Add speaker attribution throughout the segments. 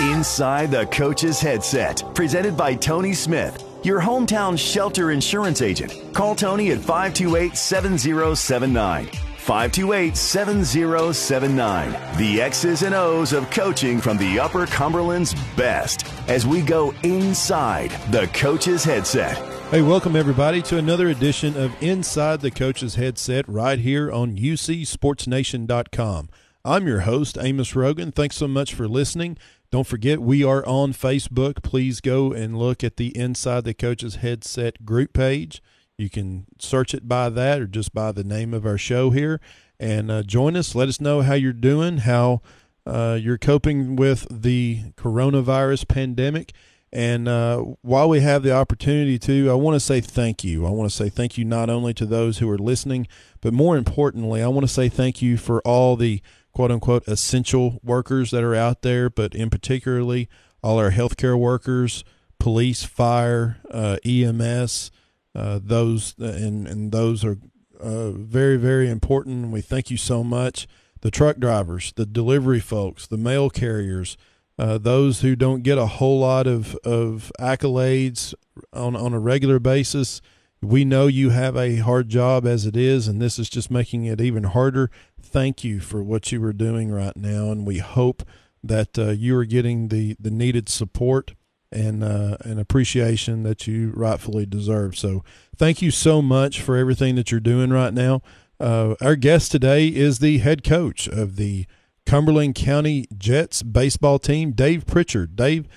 Speaker 1: Inside the Coach's Headset, presented by Tony Smith, your hometown shelter insurance agent. Call Tony at 528 7079. 528 7079. The X's and O's of coaching from the Upper Cumberland's best as we go inside the Coach's Headset.
Speaker 2: Hey, welcome everybody to another edition of Inside the Coach's Headset right here on UCSportsNation.com. I'm your host, Amos Rogan. Thanks so much for listening. Don't forget, we are on Facebook. Please go and look at the Inside the Coach's Headset group page. You can search it by that or just by the name of our show here. And uh, join us. Let us know how you're doing, how uh, you're coping with the coronavirus pandemic. And uh, while we have the opportunity to, I want to say thank you. I want to say thank you not only to those who are listening, but more importantly, I want to say thank you for all the quote unquote essential workers that are out there, but in particularly all our healthcare workers, police, fire, uh, EMS, uh, those and and those are uh, very very important. We thank you so much. The truck drivers, the delivery folks, the mail carriers, uh, those who don't get a whole lot of of accolades on on a regular basis. We know you have a hard job as it is, and this is just making it even harder. Thank you for what you are doing right now, and we hope that uh, you are getting the, the needed support and uh, and appreciation that you rightfully deserve. So, thank you so much for everything that you're doing right now. Uh, our guest today is the head coach of the Cumberland County Jets baseball team, Dave Prichard. Dave,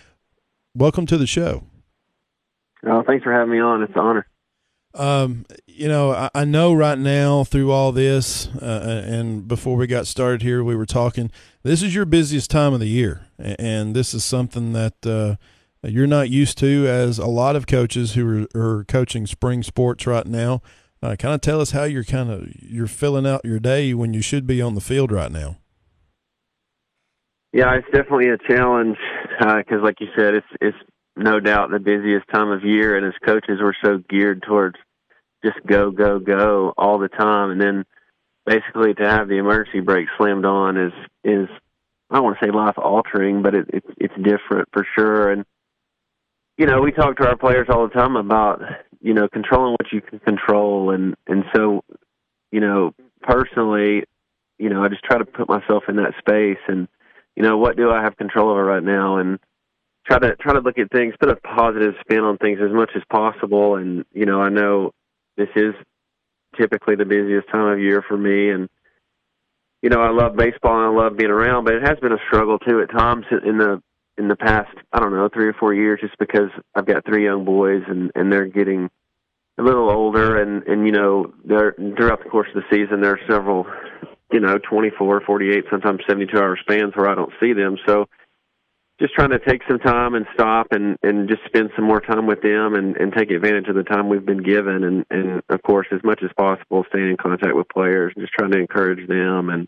Speaker 2: welcome to the show.
Speaker 3: Oh, thanks for having me on. It's an honor.
Speaker 2: Um, you know, I, I, know right now through all this, uh, and before we got started here, we were talking. This is your busiest time of the year, and this is something that uh, you're not used to, as a lot of coaches who are, are coaching spring sports right now. Uh, kind of tell us how you're kind of you're filling out your day when you should be on the field right now.
Speaker 3: Yeah, it's definitely a challenge because, uh, like you said, it's it's no doubt the busiest time of year, and as coaches, we're so geared towards just go, go, go all the time, and then basically to have the emergency brake slammed on is is I don't want to say life altering, but it, it it's different for sure. And you know, we talk to our players all the time about you know controlling what you can control, and and so you know personally, you know, I just try to put myself in that space and you know what do I have control over right now, and try to try to look at things, put a positive spin on things as much as possible. And you know, I know this is typically the busiest time of year for me, and you know, I love baseball and I love being around, but it has been a struggle too at times in the in the past. I don't know, three or four years, just because I've got three young boys and and they're getting a little older, and and you know, they're throughout the course of the season, there are several, you know, 24, 48, sometimes 72 hour spans where I don't see them, so just trying to take some time and stop and and just spend some more time with them and and take advantage of the time we've been given and and of course as much as possible staying in contact with players and just trying to encourage them and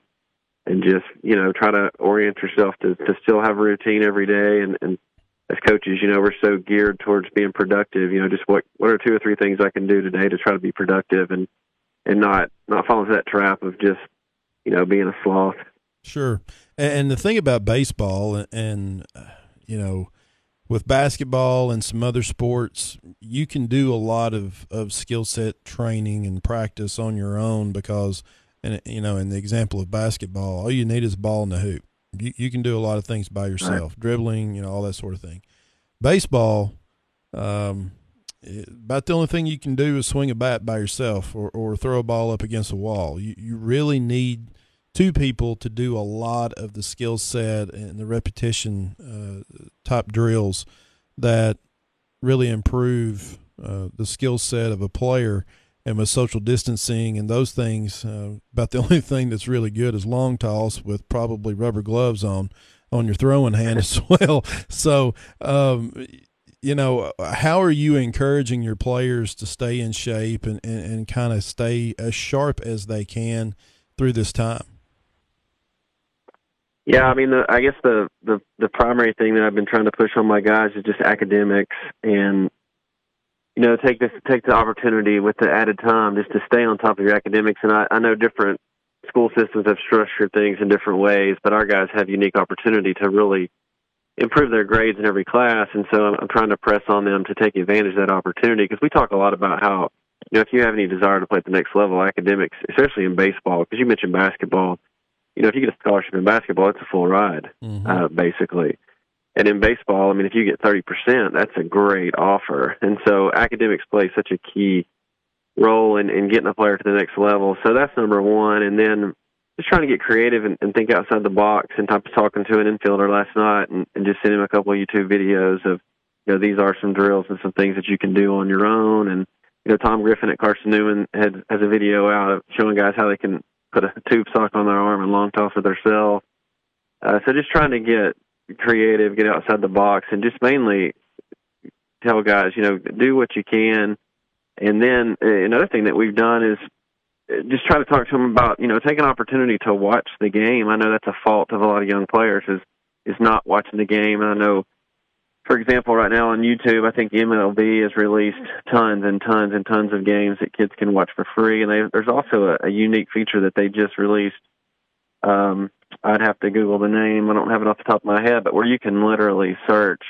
Speaker 3: and just you know try to orient yourself to to still have a routine every day and and as coaches you know we're so geared towards being productive you know just what what are two or three things I can do today to try to be productive and and not not fall into that trap of just you know being a sloth
Speaker 2: Sure. And the thing about baseball and, you know, with basketball and some other sports, you can do a lot of, of skill set training and practice on your own because, and you know, in the example of basketball, all you need is a ball in the hoop. You, you can do a lot of things by yourself, right. dribbling, you know, all that sort of thing. Baseball, um, about the only thing you can do is swing a bat by yourself or, or throw a ball up against a wall. You, you really need – two people to do a lot of the skill set and the repetition uh, type drills that really improve uh, the skill set of a player. And with social distancing and those things, uh, about the only thing that's really good is long toss with probably rubber gloves on on your throwing hand as well. So, um, you know, how are you encouraging your players to stay in shape and, and, and kind of stay as sharp as they can through this time?
Speaker 3: Yeah, I mean, the, I guess the, the the primary thing that I've been trying to push on my guys is just academics, and you know, take this take the opportunity with the added time just to stay on top of your academics. And I, I know different school systems have structured things in different ways, but our guys have unique opportunity to really improve their grades in every class. And so I'm, I'm trying to press on them to take advantage of that opportunity because we talk a lot about how, you know, if you have any desire to play at the next level, academics, especially in baseball, because you mentioned basketball, you know, if you get a scholarship in basketball, it's a full ride, mm-hmm. uh, basically. And in baseball, I mean, if you get 30%, that's a great offer. And so academics play such a key role in, in getting a player to the next level. So that's number one. And then just trying to get creative and, and think outside the box. And I was talking to an infielder last night and, and just sent him a couple of YouTube videos of, you know, these are some drills and some things that you can do on your own. And, you know, Tom Griffin at Carson Newman had, has a video out showing guys how they can put a tube sock on their arm and long toss with their cell. Uh, so just trying to get creative, get outside the box, and just mainly tell guys, you know, do what you can. And then uh, another thing that we've done is uh, just try to talk to them about, you know, take an opportunity to watch the game. I know that's a fault of a lot of young players is is not watching the game. And I know, for example, right now on YouTube, I think MLB has released tons and tons and tons of games that kids can watch for free. And they, there's also a, a unique feature that they just released um, I'd have to Google the name. I don't have it off the top of my head, but where you can literally search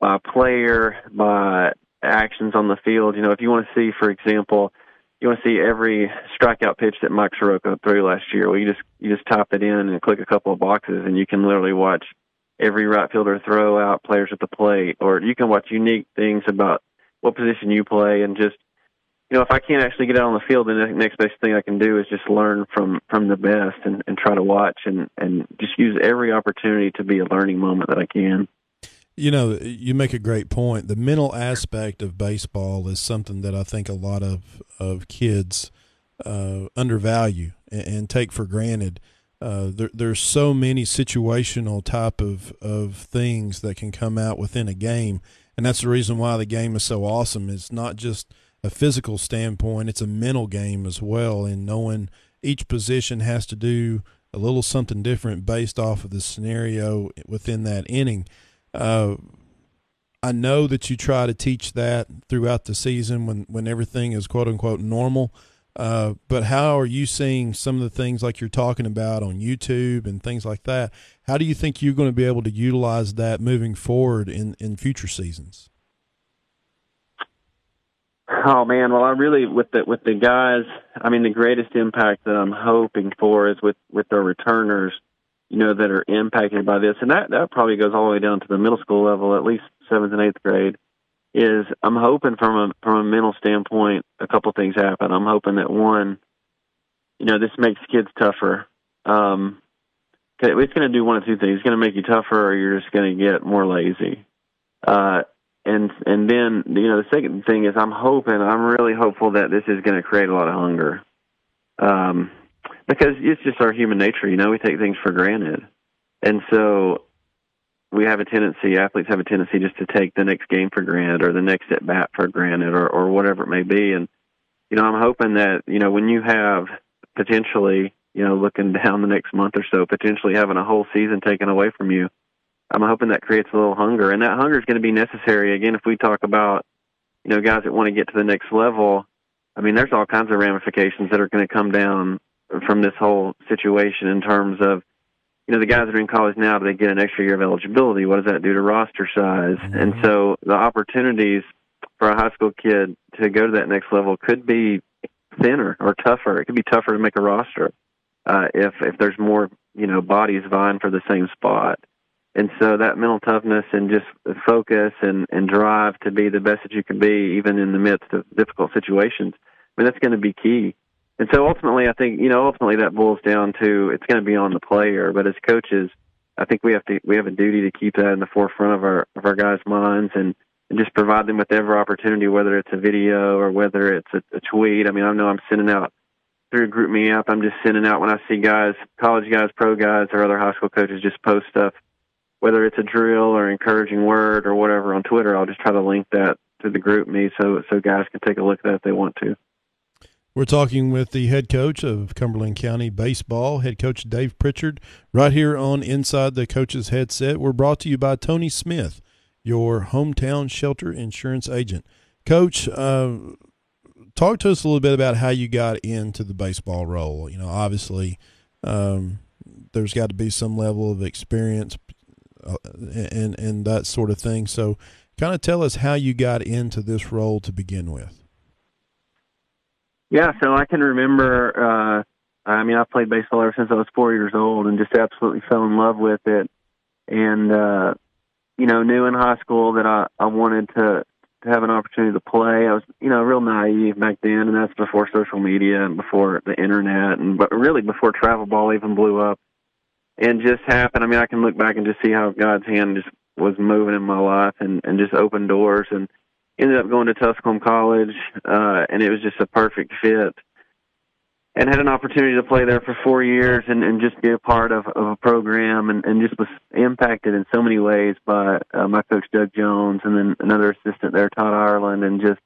Speaker 3: by player, by actions on the field. You know, if you want to see, for example, you want to see every strikeout pitch that Mike Soroka threw last year. Well, you just you just type it in and click a couple of boxes, and you can literally watch every right fielder throw out players at the plate, or you can watch unique things about what position you play, and just you know, if I can't actually get out on the field, then the next best thing I can do is just learn from from the best and and try to watch and and just use every opportunity to be a learning moment that I can.
Speaker 2: You know, you make a great point. The mental aspect of baseball is something that I think a lot of of kids uh, undervalue and, and, take for granted. Uh, there, there's so many situational type of of things that can come out within a game, and that's the reason why the game is so awesome. It's not just a physical standpoint, it's a mental game as well. And knowing each position has to do a little something different based off of the scenario within that inning. Uh, I know that you try to teach that throughout the season when, when everything is quote unquote normal. Uh, but how are you seeing some of the things like you're talking about on YouTube and things like that? How do you think you're going to be able to utilize that moving forward in, in future seasons?
Speaker 3: Oh man, well I really with the with the guys, I mean the greatest impact that I'm hoping for is with with the returners, you know, that are impacted by this, and that that probably goes all the way down to the middle school level, at least seventh and eighth grade. Is I'm hoping from a from a mental standpoint, a couple things happen. I'm hoping that one, you know, this makes kids tougher. Um, it's going to do one of two things. It's going to make you tougher, or you're just going to get more lazy. Uh, and and then you know the second thing is I'm hoping I'm really hopeful that this is going to create a lot of hunger, um, because it's just our human nature. You know, we take things for granted, and so we have a tendency. Athletes have a tendency just to take the next game for granted or the next at bat for granted or or whatever it may be. And you know, I'm hoping that you know when you have potentially you know looking down the next month or so, potentially having a whole season taken away from you I'm hoping that creates a little hunger, and that hunger is going to be necessary. Again, if we talk about you know guys that want to get to the next level, I mean, there's all kinds of ramifications that are going to come down from this whole situation in terms of you know the guys that are in college now, do they get an extra year of eligibility? What does that do to roster size? Mm-hmm. And so the opportunities for a high school kid to go to that next level could be thinner or tougher. It could be tougher to make a roster uh, if if there's more you know bodies vying for the same spot. And so that mental toughness and just focus and, and drive to be the best that you can be, even in the midst of difficult situations, I mean, that's going to be key. And so ultimately, I think, you know, ultimately that boils down to it's going to be on the player. But as coaches, I think we have to, we have a duty to keep that in the forefront of our, of our guys' minds and, and just provide them with every opportunity, whether it's a video or whether it's a, a tweet. I mean, I know I'm sending out through GroupMe app. I'm just sending out when I see guys, college guys, pro guys, or other high school coaches just post stuff whether it's a drill or encouraging word or whatever on Twitter, I'll just try to link that to the GroupMe so so guys can take a look at that if they want to.
Speaker 2: We're talking with the head coach of Cumberland County Baseball, head coach Dave Prichard, right here on Inside the Coach's Headset. We're brought to you by Tony Smith, your hometown shelter insurance agent. Coach, uh, talk to us a little bit about how you got into the baseball role. You know, obviously, um, there's got to be some level of experience uh, and and that sort of thing. So, kind of tell us how you got into this role to begin with.
Speaker 3: Yeah, so I can remember. Uh, I mean, I've played baseball ever since I was four years old, and just absolutely fell in love with it. And uh, you know, knew in high school that I I wanted to to have an opportunity to play. I was, you know, real naive back then, and that's before social media and before the internet, and but really before travel ball even blew up. And just happened. I mean, I can look back and just see how God's hand just was moving in my life and and just opened doors. And ended up going to Tusculum College, uh, and it was just a perfect fit and had an opportunity to play there for four years and, and just be a part of, of a program and, and just was impacted in so many ways by uh, my coach Doug Jones and then another assistant there, Todd Ireland, and just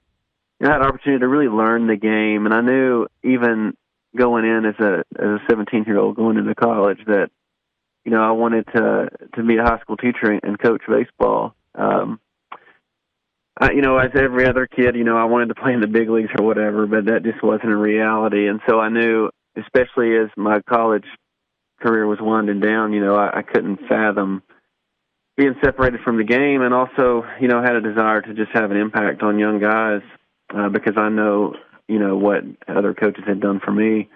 Speaker 3: you know, had an opportunity to really learn the game. And I knew even going in as a as a 17 year old going into college that you know I wanted to to be a high school teacher and coach baseball. Um, uh, you know, as every other kid, you know, I wanted to play in the big leagues or whatever, but that just wasn't a reality. And so I knew, especially as my college career was winding down, you know, I, I couldn't fathom being separated from the game, and also, you know, had a desire to just have an impact on young guys uh, because I know, you know, what other coaches had done for me.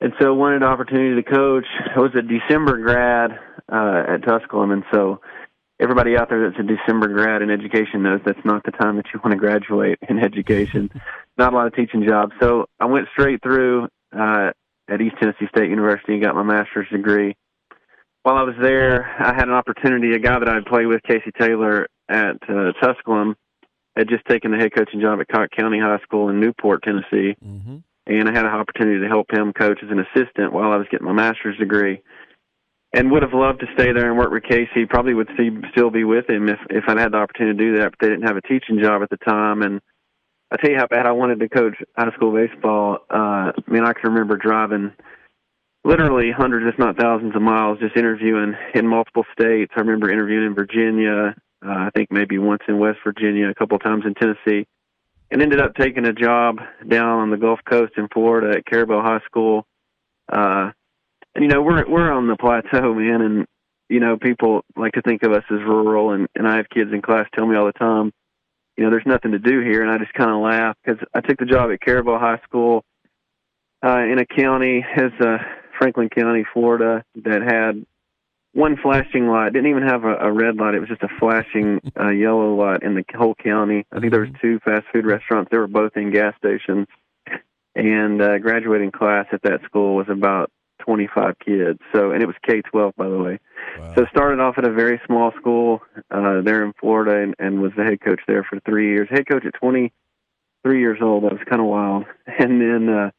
Speaker 3: And so wanted an opportunity to coach. I was a December grad uh, at Tusculum, and so everybody out there that's a December grad in education knows that's not the time that you want to graduate in education. not a lot of teaching jobs. So I went straight through uh, at East Tennessee State University and got my master's degree. While I was there, I had an opportunity. A guy that I'd played with, Casey Taylor, at uh, Tusculum, had just taken the head coaching job at Cocke County High School in Newport, Tennessee. Mm-hmm. And I had an opportunity to help him coach as an assistant while I was getting my master's degree and would have loved to stay there and work with Casey. Probably would see, still be with him if if I'd had the opportunity to do that. But they didn't have a teaching job at the time, and I tell you how bad I wanted to coach high school baseball. Uh, I mean, I can remember driving literally hundreds, if not thousands, of miles just interviewing in multiple states. I remember interviewing in Virginia. Uh, I think maybe once in West Virginia, a couple times in Tennessee, and ended up taking a job down on the Gulf Coast in Florida at Carrabelle High School. Uh, you know we're we're on the plateau, man, and you know people like to think of us as rural, and and I have kids in class tell me all the time, you know, there's nothing to do here, and I just kind of laugh because I took the job at Carrabelle High School uh, in a county as uh, Franklin County, Florida, that had one flashing light. Didn't even have a, a red light. It was just a flashing uh, yellow light in the whole county. I think there was two fast food restaurants. They were both in gas stations. And uh, graduating class at that school was about 25 kids. So, and it was K 12, by the way. Wow. So, started off at a very small school uh, there in Florida and, and was the head coach there for three years. Head coach at 23 years old. That was kind of wild. And then uh,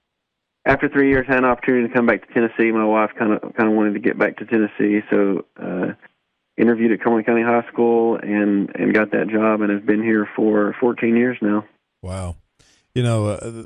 Speaker 3: after three years, had an opportunity to come back to Tennessee. My wife kind of kind of wanted to get back to Tennessee, so uh, interviewed at Cumberland County High School and and got that job, and have been here for 14 years now.
Speaker 2: Wow. You know, uh,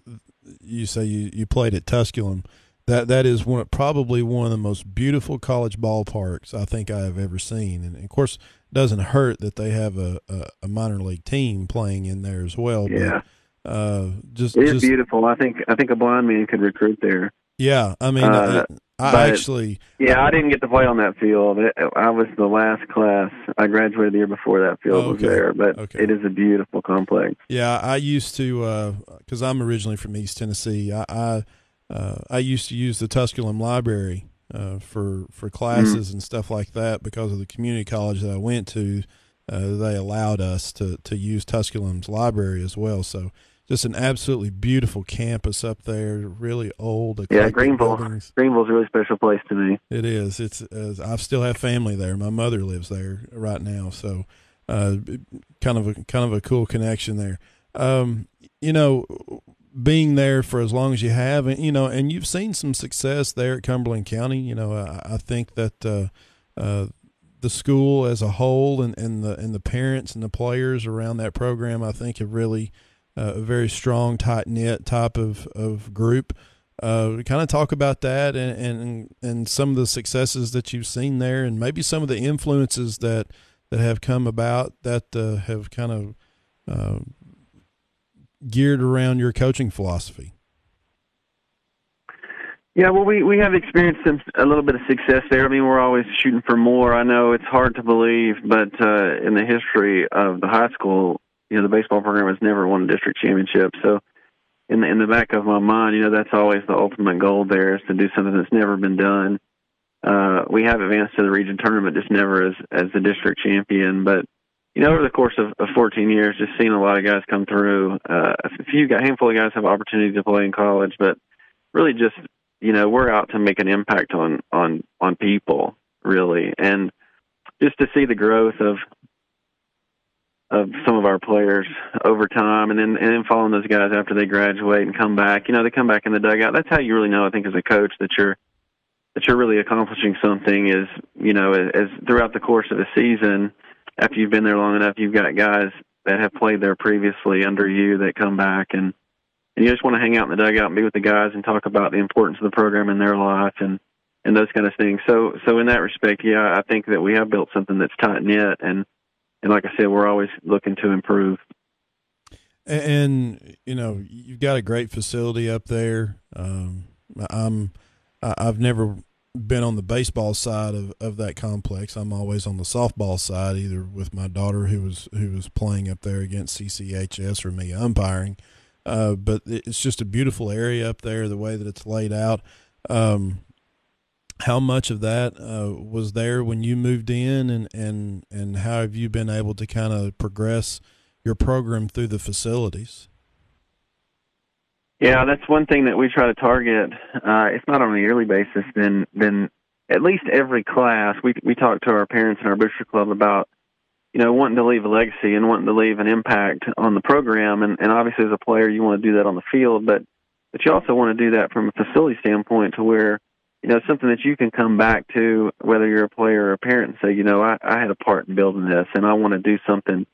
Speaker 2: you say you, you played at Tusculum that that is one probably one of the most beautiful college ballparks I think I have ever seen. And of course, it doesn't hurt that they have a, a, a minor league team playing in there as well.
Speaker 3: Yeah,
Speaker 2: but, uh, just
Speaker 3: it is
Speaker 2: just,
Speaker 3: beautiful. I think I think a blind man could recruit there.
Speaker 2: Yeah, I mean, uh, I, I actually.
Speaker 3: Yeah, I didn't get to play on that field. It, I was the last class. I graduated the year before that field okay. was there, but okay. it is a beautiful complex.
Speaker 2: Yeah, I used to because uh, I'm originally from East Tennessee. I, I uh, I used to use the Tusculum Library uh, for for classes mm and stuff like that because of the community college that I went to. Uh, they allowed us to to use Tusculum's library as well. So just an absolutely beautiful campus up there. Really old.
Speaker 3: Yeah, Greeneville. Buildings. Greeneville's a really special place to me.
Speaker 2: It is. It's. Uh, I still have family there. My mother lives there right now. So uh, kind of a kind of a cool connection there. Um, you know, being there for as long as you have, and you know, and you've seen some success there at Cumberland County. You know, I, I think that uh, uh, the school as a whole and, and the and the parents and the players around that program, I think, have really uh, a very strong, tight knit type of of group. Uh, kind of talk about that and, and and some of the successes that you've seen there, and maybe some of the influences that that have come about that uh, have kind of uh, geared around your coaching philosophy?
Speaker 3: Yeah, well, we we have experienced some, a little bit of success there. I mean, we're always shooting for more. I know it's hard to believe, but uh, in the history of the high school, you know, the baseball program has never won a district championship. So, in the in the back of my mind, you know, that's always the ultimate goal. There is to do something that's never been done. Uh, we have advanced to the region tournament, just never as as the district champion. But you know, over the course of, of 14 years, just seeing a lot of guys come through. Uh, a few, a handful of guys have opportunity to play in college, but really just you know we're out to make an impact on on on people really and just to see the growth of of some of our players over time and then and then following those guys after they graduate and come back you know they come back in the dugout that's how you really know i think as a coach that you're that you're really accomplishing something is you know as, as throughout the course of the season after you've been there long enough you've got guys that have played there previously under you that come back and and you just want to hang out in the dugout and be with the guys and talk about the importance of the program in their life and and those kind of things. So so in that respect, yeah, I think that we have built something that's tight knit and and like I said, we're always looking to improve.
Speaker 2: And you know, you've got a great facility up there. Um, I'm I've never been on the baseball side of, of that complex. I'm always on the softball side, either with my daughter who was who was playing up there against CCHS or me umpiring. Uh, but it's just a beautiful area up there, the way that it's laid out. Um, how much of that uh, was there when you moved in, and, and, and how have you been able to kind of progress your program through the facilities?
Speaker 3: Yeah, that's one thing that we try to target. Uh, it's not on a yearly basis. Then, then at least every class, we we talk to our parents in our booster club about you know, wanting to leave a legacy and wanting to leave an impact on the program. And, and obviously, as a player, you want to do that on the field, but but you also want to do that from a facility standpoint, to where you know something that you can come back to, whether you're a player or a parent, and say, you know, I, I had a part in building this, and I want to do something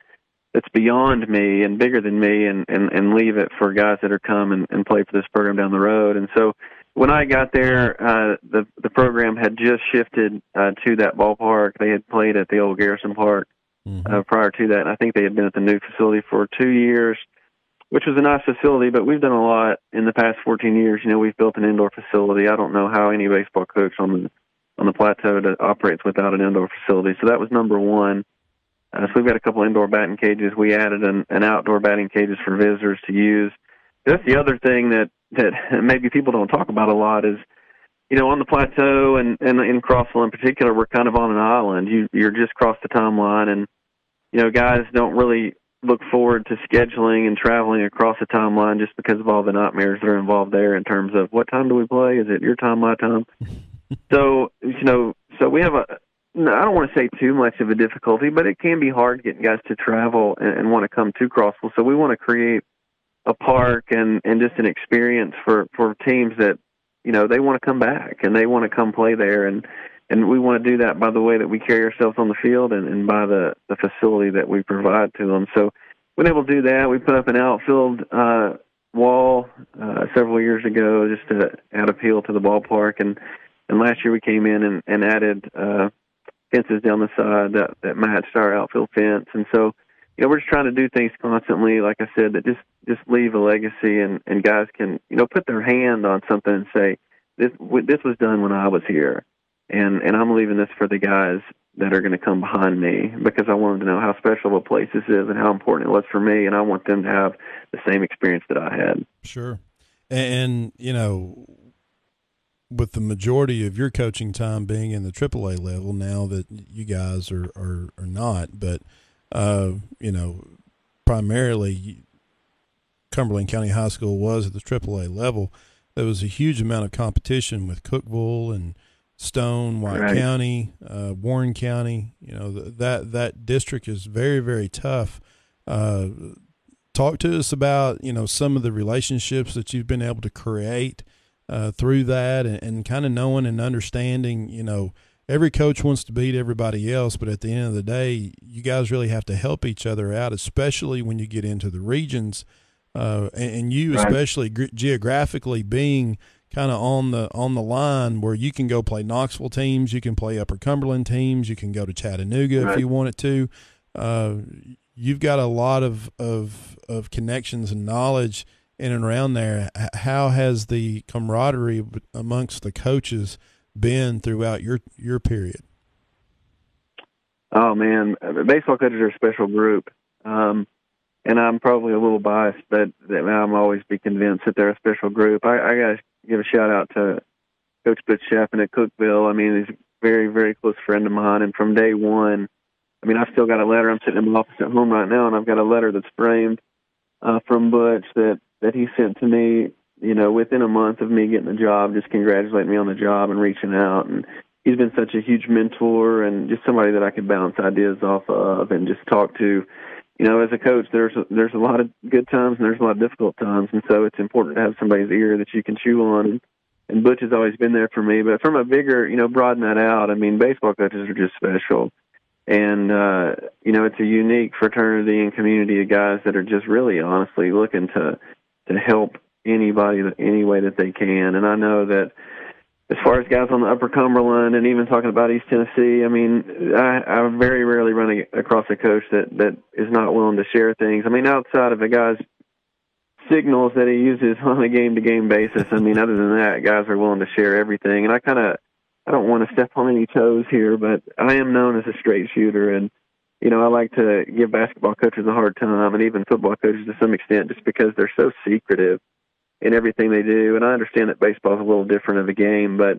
Speaker 3: that's beyond me and bigger than me, and and and leave it for guys that are come and, and play for this program down the road. And so when I got there, uh, the the program had just shifted uh, to that ballpark. They had played at the old Garrison Park mm-hmm. uh, prior to that. And I think they had been at the new facility for two years, which was a nice facility. But we've done a lot in the past 14 years. You know, we've built an indoor facility. I don't know how any baseball coach on the on the plateau that operates without an indoor facility. So that was number one. Uh, so we've got a couple indoor batting cages. We added an, an outdoor batting cages for visitors to use. That's the other thing that that maybe people don't talk about a lot is you know, on the plateau and, and in Crossville in particular, we're kind of on an island. You, you're just across the timeline and you know, guys don't really look forward to scheduling and traveling across the timeline just because of all the nightmares that are involved there in terms of what time do we play? Is it your time, my time? so, you know, so we have a, I don't want to say too much of a difficulty, but it can be hard getting guys to travel and, and want to come to Crossville. So we want to create a park and, and just an experience for, for teams that, you know, they want to come back and they want to come play there. And, and we want to do that by the way that we carry ourselves on the field and, and by the, the facility that we provide to them. So we're able to do that. We put up an outfield uh, wall uh, several years ago just to add appeal to the ballpark, and and last year we came in and, and added uh, fences down the side that that matched our outfield fence, and so you know we're just trying to do things constantly, like I said, that just just leave a legacy, and and guys can you know put their hand on something and say this this was done when I was here. And and I'm leaving this for the guys that are going to come behind me because I want them to know how special a place this is and how important it was for me, and I want them to have the same experience that I had.
Speaker 2: Sure, and you know, with the majority of your coaching time being in the AAA level, now that you guys are are, are not, but uh, you know, primarily Cumberland County High School was at the AAA level. There was a huge amount of competition with Cookeville and Stone, White right. County, uh, Warren County. You know that that district is very very tough. Uh, talk to us about you know some of the relationships that you've been able to create uh, through that, and, and kind of knowing and understanding. You know, every coach wants to beat everybody else, but at the end of the day, you guys really have to help each other out, especially when you get into the regions, uh, and, and, you right. especially geographically being kind of on the on the line where you can go play Knoxville teams, you can play Upper Cumberland teams, you can go to Chattanooga right. if you wanted to. Uh, you've got a lot of, of of connections and knowledge in and around there. How has the camaraderie amongst the coaches been throughout your your period?
Speaker 3: Oh man, baseball coaches are a special group, um, and I'm probably a little biased, but I'm always be convinced that they're a special group. I, I got to give a shout out to Coach Butch Chaffin at Cookeville. I mean, he's a very very close friend of mine, and from day one, I mean, I've still got a letter. I'm sitting in my office at home right now, and I've got a letter that's framed uh, from Butch that that he sent to me. You know, within a month of me getting the job, just congratulating me on the job and reaching out. And he's been such a huge mentor and just somebody that I can bounce ideas off of and just talk to. You know, as a coach, there's a, there's a lot of good times and there's a lot of difficult times, and so it's important to have somebody's ear that you can chew on. And, and Butch has always been there for me. But from a bigger, you know, broaden that out. I mean, baseball coaches are just special and uh you know it's a unique fraternity and community of guys that are just really honestly looking to to help anybody any way that they can. And i know that as far as guys on the upper cumberland and even talking about east tennessee i mean i i very rarely run across a coach that that is not willing to share things. I mean outside of a guy's signals that he uses on a game to game basis i mean other than that guys are willing to share everything. And i kind of I don't want to step on any toes here, but I am known as a straight shooter, and you know I like to give basketball coaches a hard time, and even football coaches to some extent, just because they're so secretive in everything they do. And I understand that baseball is a little different of a game, but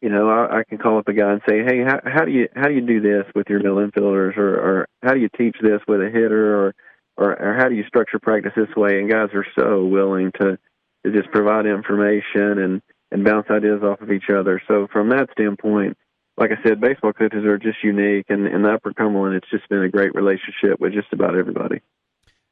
Speaker 3: you know I, I can call up a guy and say, hey, how, how do you how do you do this with your middle infielders, or, or how do you teach this with a hitter, or, or or how do you structure practice this way? And guys are so willing to to just provide information and and bounce ideas off of each other. So from that standpoint, like I said, baseball coaches are just unique, and in the Upper Cumberland, it's just been a great relationship with just about everybody.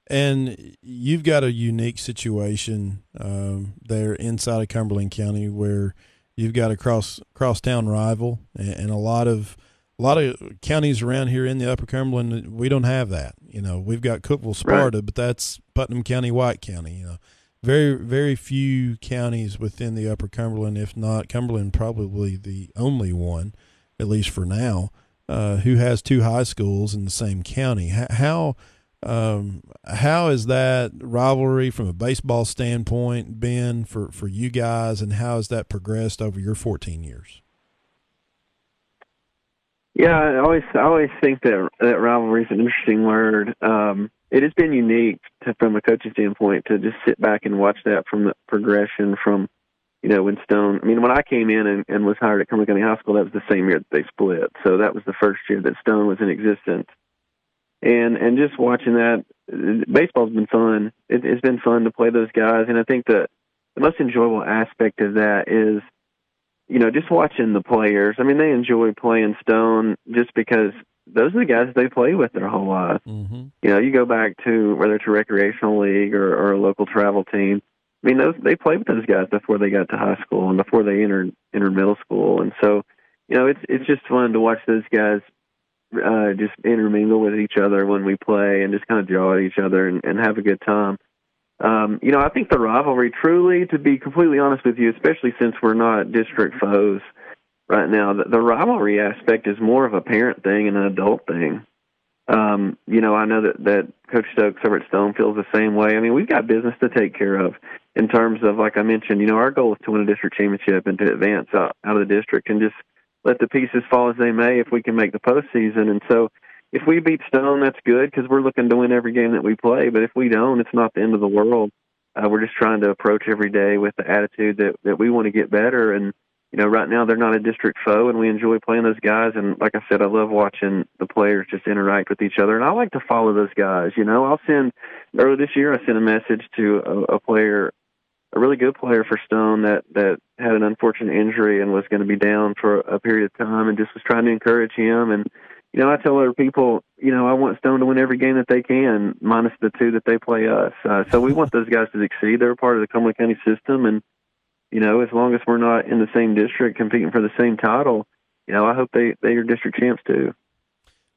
Speaker 2: And you've got a unique situation um, there inside of Cumberland County where you've got a cross crosstown rival, and, a lot of a lot of counties around here in the Upper Cumberland, we don't have that. You know, we've got Cookeville, Sparta, right. but that's Putnam County, White County. You know, very very few counties within the Upper Cumberland, if not Cumberland, probably the only one, at least for now, uh, who has two high schools in the same county. How um, how is that rivalry from a baseball standpoint been for, for you guys, and how has that progressed over your 14 years?
Speaker 3: Yeah, I always I always think that that rivalry is an interesting word. Um, it has been unique to, from a coaching standpoint to just sit back and watch that from the progression from, you know, when Stone. I mean, when I came in and, and was hired at Cumberland County High School, that was the same year that they split. So that was the first year that Stone was in existence. And and just watching that, baseball's been fun. It, it's been fun to play those guys, and I think the the most enjoyable aspect of that is you know, just watching the players. I mean, they enjoy playing Stone just because those are the guys they play with their whole life. Mm-hmm. You know, you go back to whether it's a recreational league or, or a local travel team. I mean, those they played with those guys before they got to high school and before they entered entered middle school, and so you know, it's it's just fun to watch those guys uh, just intermingle with each other when we play and just kind of jaw at each other and, and have a good time. Um, you know, I think the rivalry truly, to be completely honest with you, especially since we're not district foes, right now. The, the rivalry aspect is more of a parent thing and an adult thing. Um, you know, I know that that Coach Stokes over at Stone feels the same way. I mean, we've got business to take care of in terms of, like I mentioned, you know, our goal is to win a district championship and to advance out, out of the district and just let the pieces fall as they may if we can make the postseason. And so, if we beat Stone, that's good because we're looking to win every game that we play. But if we don't, it's not the end of the world. Uh, we're just trying to approach every day with the attitude that that we want to get better and you know, right now they're not a district foe, and we enjoy playing those guys. And like I said, I love watching the players just interact with each other, and I like to follow those guys. You know, I'll send earlier this year. I sent a message to a, a player, a really good player for Stone that that had an unfortunate injury and was going to be down for a period of time, and just was trying to encourage him. And you know, I tell other people, you know, I want Stone to win every game that they can, minus the two that they play us. Uh, so we want those guys to succeed. They're part of the Cumberland County system, and you know, as long as we're not in the same district competing for the same title, you know, I hope they they are district champs too.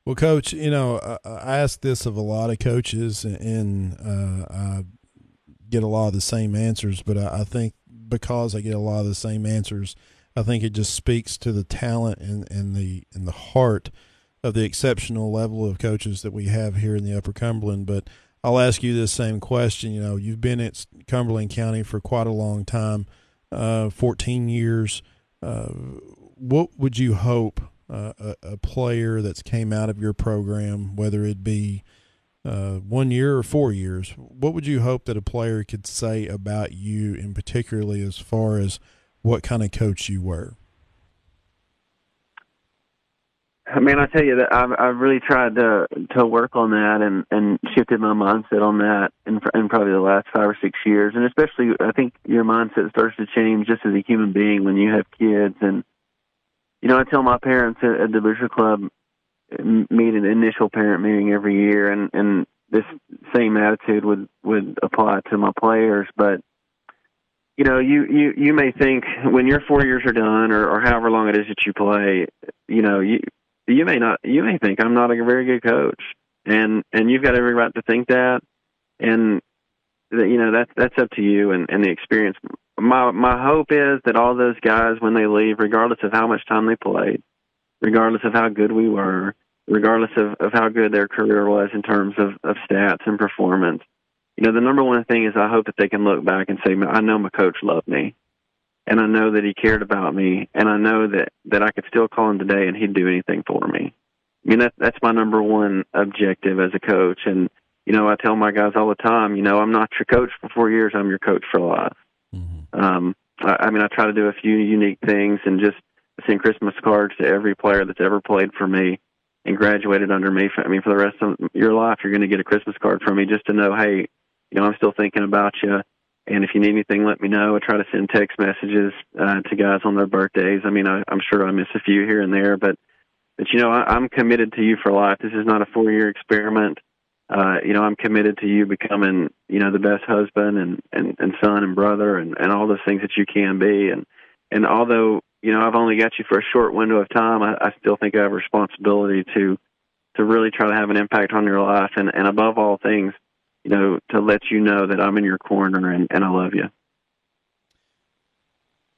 Speaker 2: Well, coach, you know, I, ask this of a lot of coaches, and uh, I get a lot of the same answers. But I, I think because I get a lot of the same answers, I think it just speaks to the talent and, and the and the heart of the exceptional level of coaches that we have here in the Upper Cumberland. But I'll ask you this same question. You know, you've been at Cumberland County for quite a long time, uh, 14 years. Uh, what would you hope uh, a, a, player that's came out of your program, whether it be uh, one year or four years, what would you hope that a player could say about you, and particularly as far as what kind of coach you were?
Speaker 3: I mean, I tell you that I've I've really tried to to work on that and and shifted my mindset on that in in probably the last five or six years, and especially I think your mindset starts to change just as a human being when you have kids. And you know, I tell my parents at, at the Butcher Club meet an initial parent meeting every year, and and this same attitude would would apply to my players, but you know, you you you may think when your four years are done, or, or however long it is that you play, you know, you you may not you may think I'm not a very good coach, and and you've got every right to think that, and that you know that's that's up to you and, and the experience. My my hope is that all those guys when they leave, regardless of how much time they played, regardless of how good we were, regardless of, of how good their career was in terms of, of stats and performance, you know, the number one thing is I hope that they can look back and say, I know my coach loved me and I know that he cared about me, and I know that that I could still call him today and he'd do anything for me. I mean, that that's my number one objective as a coach, and you know, I tell my guys all the time, you know, I'm not your coach for four years, I'm your coach for life. Mm-hmm. Um, I, I mean, I try to do a few unique things and just send Christmas cards to every player that's ever played for me and graduated under me. For, I mean, for the rest of your life, you're going to get a Christmas card from me just to know, hey, you know, I'm still thinking about you and if you need anything, let me know. I try to send text messages uh, to guys on their birthdays. I mean, I, I'm sure I miss a few here and there, but but you know, I, I'm committed to you for life. This is not a four year experiment. Uh, you know, I'm committed to you becoming, you know, the best husband and, and, and son and brother and, and all those things that you can be. And, and although, you know, I've only got you for a short window of time, I, I still think I have a responsibility to, to really try to have an impact on your life. And, and above all things, you know, to let you know that I'm in your corner and, and I love you.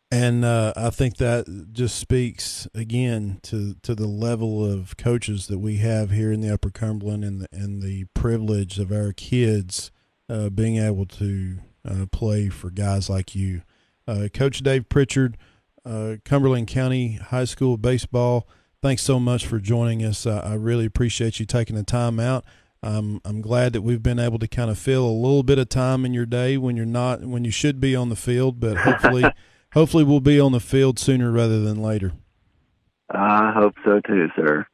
Speaker 2: And uh, I think that just speaks again to, to the level of coaches that we have here in the Upper Cumberland and the, and the privilege of our kids uh, being able to uh, play for guys like you. Uh, Coach Dave Prichard, uh, Cumberland County High School Baseball, thanks so much for joining us. I really appreciate you taking the time out. Um, I'm glad that we've been able to kind of fill a little bit of time in your day when you're not when you should be on the field, but hopefully, hopefully we'll be on the field sooner rather than later.
Speaker 3: I hope so too, sir.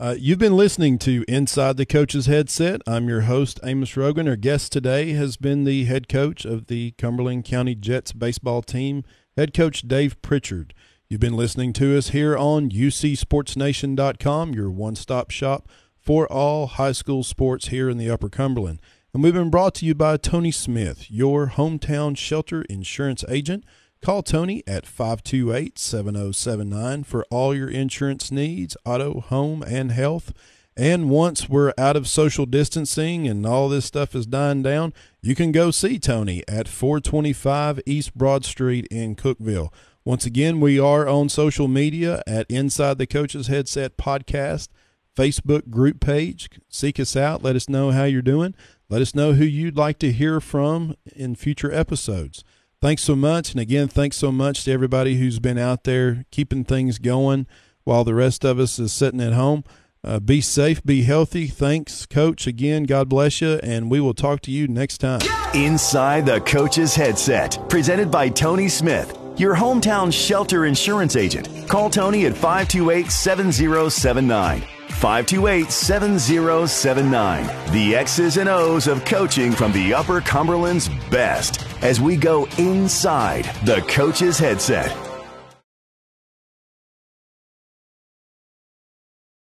Speaker 2: Uh, you've been listening to Inside the Coach's Headset. I'm your host, Amos Rogan. Our guest today has been the head coach of the Cumberland County Jets baseball team, head coach Dave Prichard. You've been listening to us here on UCSportsNation.com, your one stop shop for all high school sports here in the Upper Cumberland. And we've been brought to you by Tony Smith, your hometown shelter insurance agent. Call Tony at 528 7079 for all your insurance needs, auto, home, and health. And once we're out of social distancing and all this stuff is dying down, you can go see Tony at 425 East Broad Street in Cookeville. Once again, we are on social media at Inside the Coaches Headset Podcast. Facebook group page. Seek us out. Let us know how you're doing. Let us know who you'd like to hear from in future episodes. Thanks so much. And again, thanks so much to everybody who's been out there keeping things going while the rest of us is sitting at home. Uh, be safe, be healthy. Thanks, Coach. Again, God bless you, and we will talk to you next time.
Speaker 1: Inside the Coach's Headset, presented by Tony Smith, your hometown shelter insurance agent. Call Tony at 528 7079. 528 7079. The X's and O's of coaching from the Upper Cumberland's best as we go inside the coach's headset.